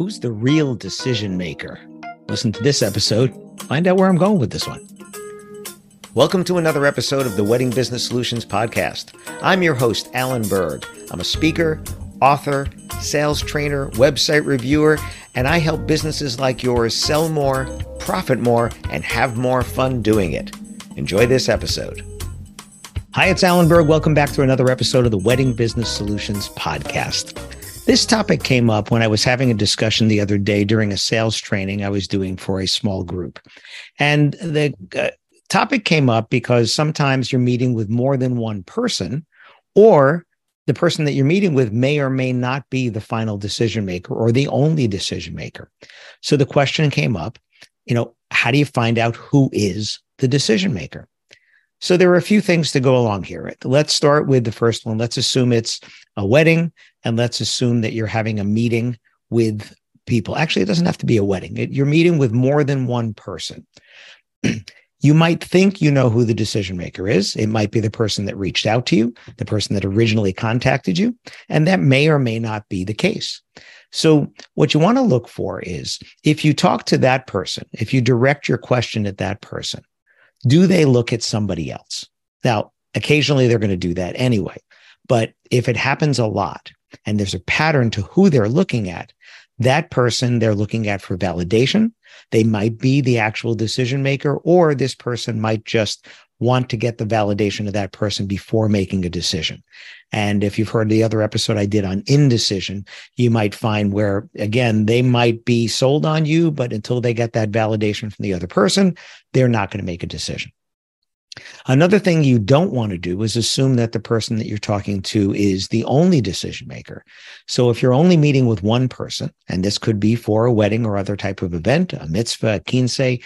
Who's the real decision maker? Listen to this episode, find out where I'm going with this one. Welcome to another episode of the Wedding Business Solutions Podcast. I'm your host, Alan Berg. I'm a speaker, author, sales trainer, website reviewer, and I help businesses like yours sell more, profit more, and have more fun doing it. Enjoy this episode. Hi, it's Alan Berg. Welcome back to another episode of the Wedding Business Solutions Podcast. This topic came up when I was having a discussion the other day during a sales training I was doing for a small group. And the uh, topic came up because sometimes you're meeting with more than one person, or the person that you're meeting with may or may not be the final decision maker or the only decision maker. So the question came up, you know, how do you find out who is the decision maker? So there are a few things to go along here. Let's start with the first one. Let's assume it's a wedding and let's assume that you're having a meeting with people. Actually, it doesn't have to be a wedding. You're meeting with more than one person. you might think you know who the decision maker is. It might be the person that reached out to you, the person that originally contacted you, and that may or may not be the case. So, what you want to look for is if you talk to that person, if you direct your question at that person, do they look at somebody else? Now, occasionally they're going to do that anyway. But if it happens a lot and there's a pattern to who they're looking at, that person they're looking at for validation. They might be the actual decision maker, or this person might just want to get the validation of that person before making a decision. And if you've heard the other episode I did on indecision, you might find where, again, they might be sold on you, but until they get that validation from the other person, they're not going to make a decision. Another thing you don't want to do is assume that the person that you're talking to is the only decision maker. So if you're only meeting with one person, and this could be for a wedding or other type of event, a mitzvah, a quince, a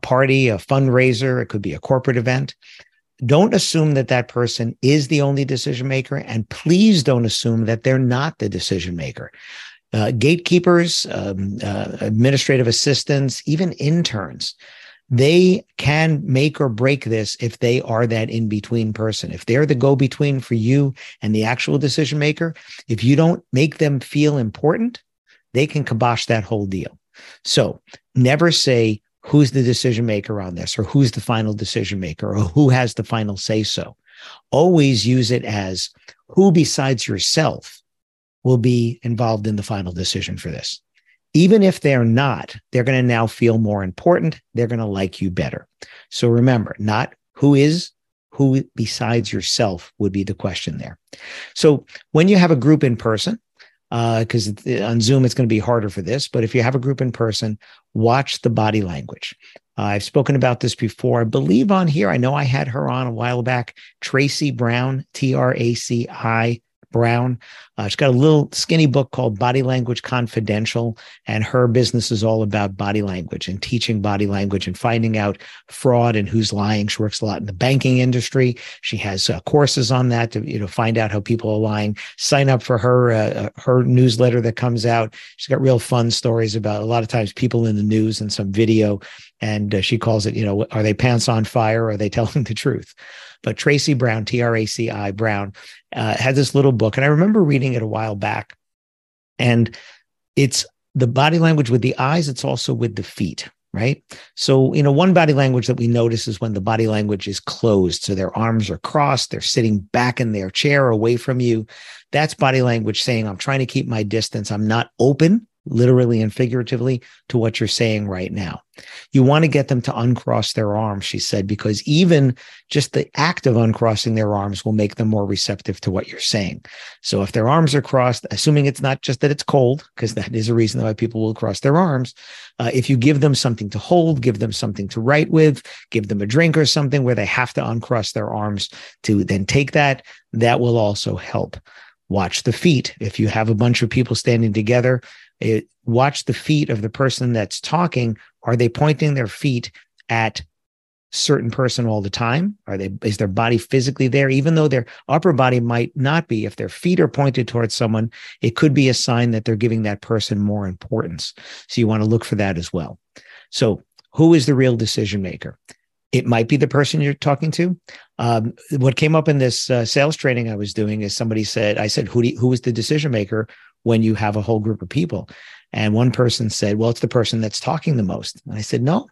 party, a fundraiser, it could be a corporate event. Don't assume that that person is the only decision maker, and please don't assume that they're not the decision maker. Uh, gatekeepers, um, uh, administrative assistants, even interns they can make or break this if they are that in between person. If they're the go between for you and the actual decision maker, if you don't make them feel important, they can kibosh that whole deal. So never say who's the decision maker on this or who's the final decision maker or who has the final say so. Always use it as who besides yourself will be involved in the final decision for this even if they're not, they're going to now feel more important. They're going to like you better. So remember, not who is, who besides yourself would be the question there. So when you have a group in person, because uh, on Zoom it's going to be harder for this, but if you have a group in person, watch the body language. Uh, I've spoken about this before. I believe on here, I know I had her on a while back, Traci Brown, T R A C I Brown. Uh, she's got a little skinny book called Body Language Confidential, and her business is all about body language and teaching body language and finding out fraud and who's lying. She works a lot in the banking industry. She has uh, courses on that to you know find out how people are lying. Sign up for her uh, uh, her newsletter that comes out. She's got real fun stories about a lot of times people in the news and some video, and uh, she calls it you know are they pants on fire? Or are they telling the truth? But Traci Brown, T R A C I Brown, uh, had this little book, and I remember reading it a while back. And it's the body language with the eyes, it's also with the feet, right? So, you know, one body language that we notice is when the body language is closed. So their arms are crossed, they're sitting back in their chair away from you. That's body language saying, I'm trying to keep my distance. I'm not open literally and figuratively, to what you're saying right now. You want to get them to uncross their arms, she said, because even just the act of uncrossing their arms will make them more receptive to what you're saying. So if their arms are crossed, assuming it's not just that it's cold, because that is a reason why people will cross their arms, uh, if you give them something to hold, give them something to write with, give them a drink or something where they have to uncross their arms to then take that, that will also help. Watch the feet. If you have a bunch of people standing together, it, watch the feet of the person that's talking. Are they pointing their feet at certain person all the time? Are they is their body physically there? Even though their upper body might not be, if their feet are pointed towards someone, it could be a sign that they're giving that person more importance. So you want to look for that as well. So who is the real decision maker? It might be the person you're talking to. Um, what came up in this uh, sales training I was doing is somebody said, I said, who, you, who is the decision maker? When you have a whole group of people. And one person said, well, it's the person that's talking the most. And I said, no,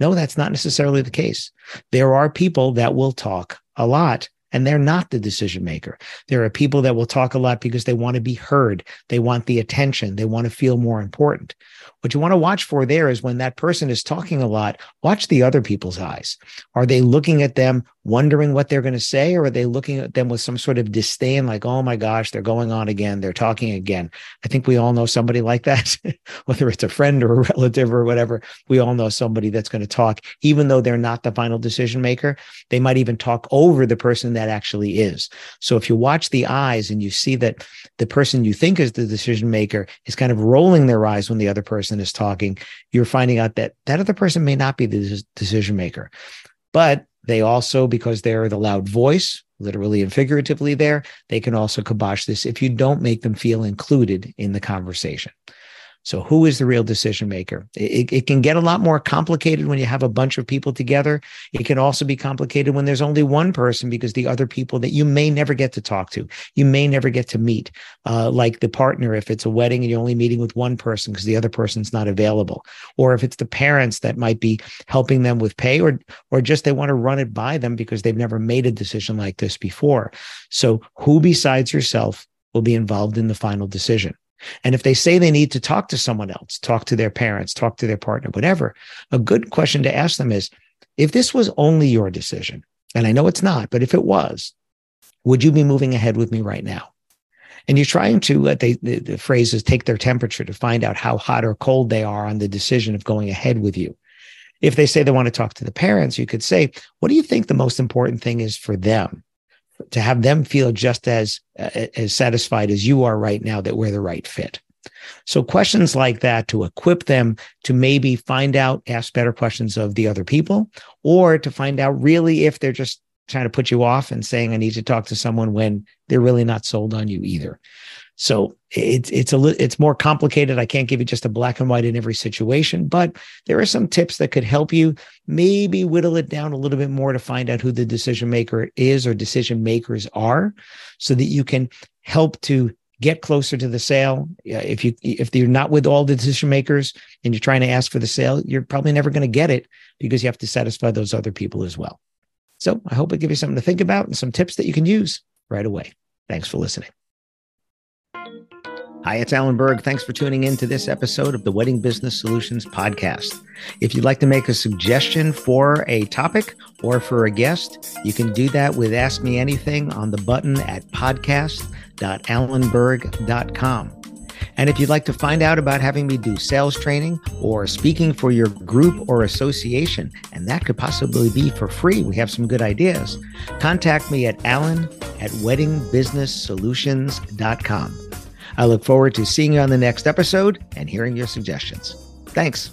no, that's not necessarily the case. There are people that will talk a lot and they're not the decision maker. There are people that will talk a lot because they want to be heard. They want the attention. They want to feel more important. What you want to watch for there is when that person is talking a lot, watch the other people's eyes. Are they looking at them, wondering what they're going to say, or are they looking at them with some sort of disdain, like, oh my gosh, they're going on again, they're talking again? I think we all know somebody like that, whether it's a friend or a relative or whatever. We all know somebody that's going to talk, even though they're not the final decision maker. They might even talk over the person that actually is. So if you watch the eyes and you see that the person you think is the decision maker is kind of rolling their eyes when the other person is talking, you're finding out that that other person may not be the decision maker. But they also, because they're the loud voice, literally and figuratively there, they can also kibosh this if you don't make them feel included in the conversation. So, who is the real decision maker? It, it, can get a lot more complicated when you have a bunch of people together. It can also be complicated when there's only one person because the other people that you may never get to talk to, you may never get to meet, uh, like the partner, if it's a wedding and you're only meeting with one person because the other person's not available, or if it's the parents that might be helping them with pay, or or just they want to run it by them because they've never made a decision like this before. So, who besides yourself will be involved in the final decision? And if they say they need to talk to someone else, talk to their parents, talk to their partner, whatever, a good question to ask them is if this was only your decision, and I know it's not, but if it was, would you be moving ahead with me right now? And you're trying to, uh, they, the, the phrase is take their temperature to find out how hot or cold they are on the decision of going ahead with you. If they say they want to talk to the parents, you could say, what do you think the most important thing is for them? To have them feel just as uh, as satisfied as you are right now that we're the right fit. So questions like that to equip them to maybe find out, ask better questions of the other people, or to find out really if they're just trying to put you off and saying, I need to talk to someone when they're really not sold on you either. So it's it's a it's more complicated. I can't give you just a black and white in every situation, but there are some tips that could help you maybe whittle it down a little bit more to find out who the decision maker is or decision makers are, so that you can help to get closer to the sale. If you if you're not with all the decision makers and you're trying to ask for the sale, you're probably never going to get it because you have to satisfy those other people as well. So I hope it gives you something to think about and some tips that you can use right away. Thanks for listening. Hi, it's Alan Berg. Thanks for tuning in to this episode of the Wedding Business Solutions Podcast. If you'd like to make a suggestion for a topic or for a guest, you can do that with Ask Me Anything on the button at podcast.alanberg.com. And if you'd like to find out about having me do sales training or speaking for your group or association, and that could possibly be for free, we have some good ideas, contact me at alan at weddingbusinesssolutions.com. I look forward to seeing you on the next episode and hearing your suggestions. Thanks.